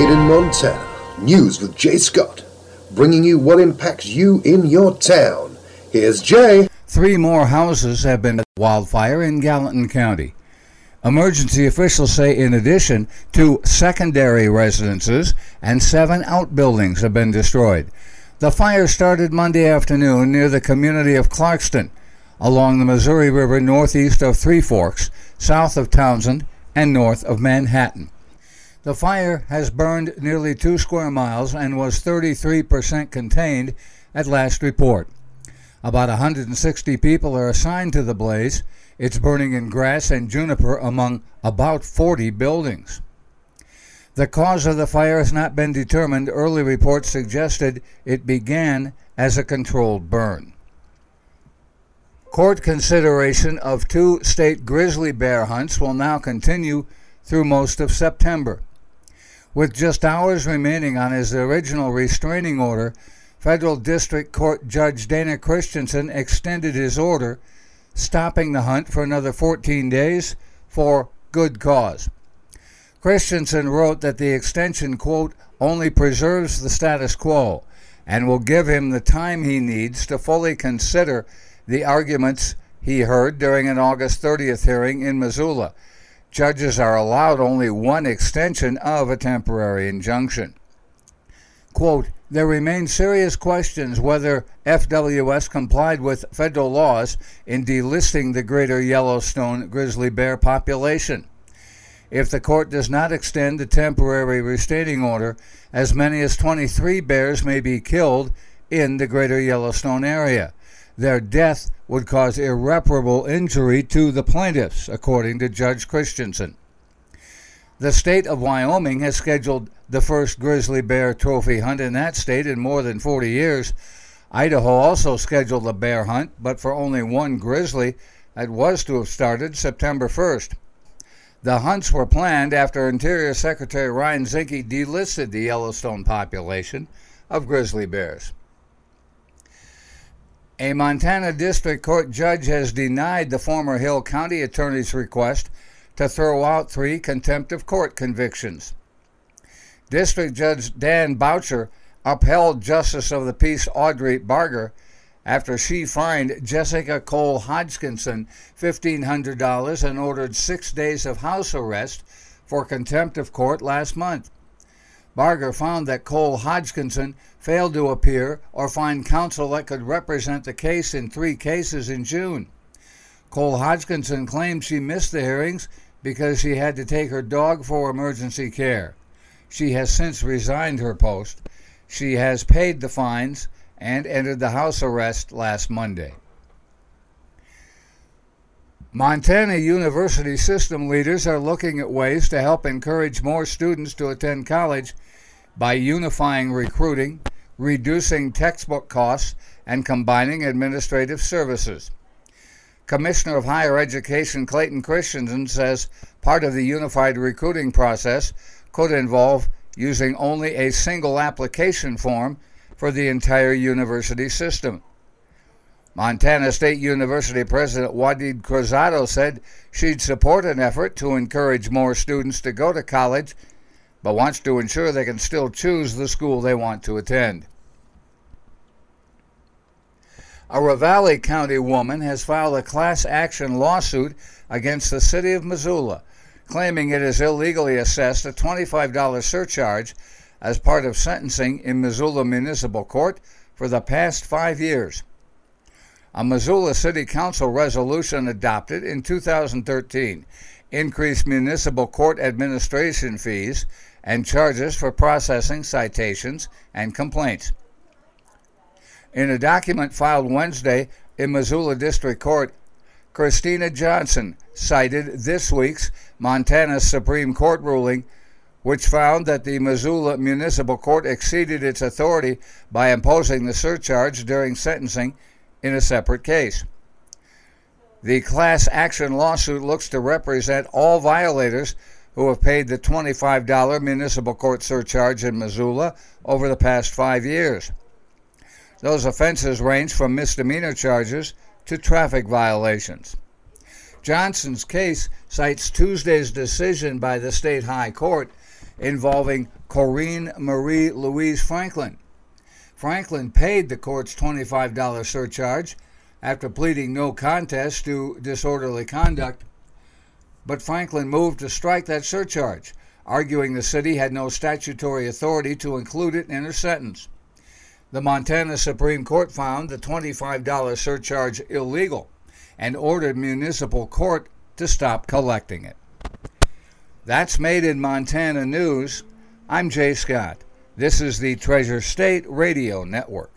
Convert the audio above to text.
Made in Montana. News with Jay Scott. Bringing you what impacts you in your town. Here's Jay. Three more houses have been wildfire in Gallatin County. Emergency officials say, in addition, two secondary residences and seven outbuildings have been destroyed. The fire started Monday afternoon near the community of Clarkston, along the Missouri River northeast of Three Forks, south of Townsend, and north of Manhattan. The fire has burned nearly two square miles and was 33% contained at last report. About 160 people are assigned to the blaze. It's burning in grass and juniper among about 40 buildings. The cause of the fire has not been determined. Early reports suggested it began as a controlled burn. Court consideration of two state grizzly bear hunts will now continue through most of September. With just hours remaining on his original restraining order, Federal District Court Judge Dana Christensen extended his order, stopping the hunt for another 14 days for good cause. Christensen wrote that the extension, quote, only preserves the status quo and will give him the time he needs to fully consider the arguments he heard during an August 30th hearing in Missoula judges are allowed only one extension of a temporary injunction. Quote, there remain serious questions whether FWS complied with federal laws in delisting the greater Yellowstone grizzly bear population. If the court does not extend the temporary restraining order, as many as 23 bears may be killed in the greater Yellowstone area. Their death would cause irreparable injury to the plaintiffs, according to Judge Christensen. The state of Wyoming has scheduled the first grizzly bear trophy hunt in that state in more than 40 years. Idaho also scheduled a bear hunt, but for only one grizzly that was to have started September 1st. The hunts were planned after Interior Secretary Ryan Zinke delisted the Yellowstone population of grizzly bears. A Montana District Court judge has denied the former Hill County attorney's request to throw out three contempt of court convictions. District Judge Dan Boucher upheld Justice of the Peace Audrey Barger after she fined Jessica Cole Hodgkinson $1,500 and ordered six days of house arrest for contempt of court last month. Barger found that Cole Hodgkinson failed to appear or find counsel that could represent the case in three cases in June. Cole Hodgkinson claimed she missed the hearings because she had to take her dog for emergency care. She has since resigned her post. She has paid the fines and entered the house arrest last Monday. Montana University system leaders are looking at ways to help encourage more students to attend college by unifying recruiting, reducing textbook costs, and combining administrative services. Commissioner of Higher Education Clayton Christian says part of the unified recruiting process could involve using only a single application form for the entire university system. Montana State University President Waded Cruzado said she'd support an effort to encourage more students to go to college, but wants to ensure they can still choose the school they want to attend. A Ravalli County woman has filed a class action lawsuit against the city of Missoula, claiming it has illegally assessed a $25 surcharge as part of sentencing in Missoula Municipal Court for the past five years. A Missoula City Council resolution adopted in 2013 increased municipal court administration fees and charges for processing citations and complaints. In a document filed Wednesday in Missoula District Court, Christina Johnson cited this week's Montana Supreme Court ruling, which found that the Missoula Municipal Court exceeded its authority by imposing the surcharge during sentencing in a separate case. The class action lawsuit looks to represent all violators who have paid the $25 municipal court surcharge in Missoula over the past five years. Those offenses range from misdemeanor charges to traffic violations. Johnson's case cites Tuesday's decision by the state high court involving Corrine Marie Louise Franklin. Franklin paid the court's $25 surcharge after pleading no contest to disorderly conduct, but Franklin moved to strike that surcharge, arguing the city had no statutory authority to include it in her sentence. The Montana Supreme Court found the $25 surcharge illegal and ordered municipal court to stop collecting it. That's Made in Montana News. I'm Jay Scott. This is the Treasure State Radio Network.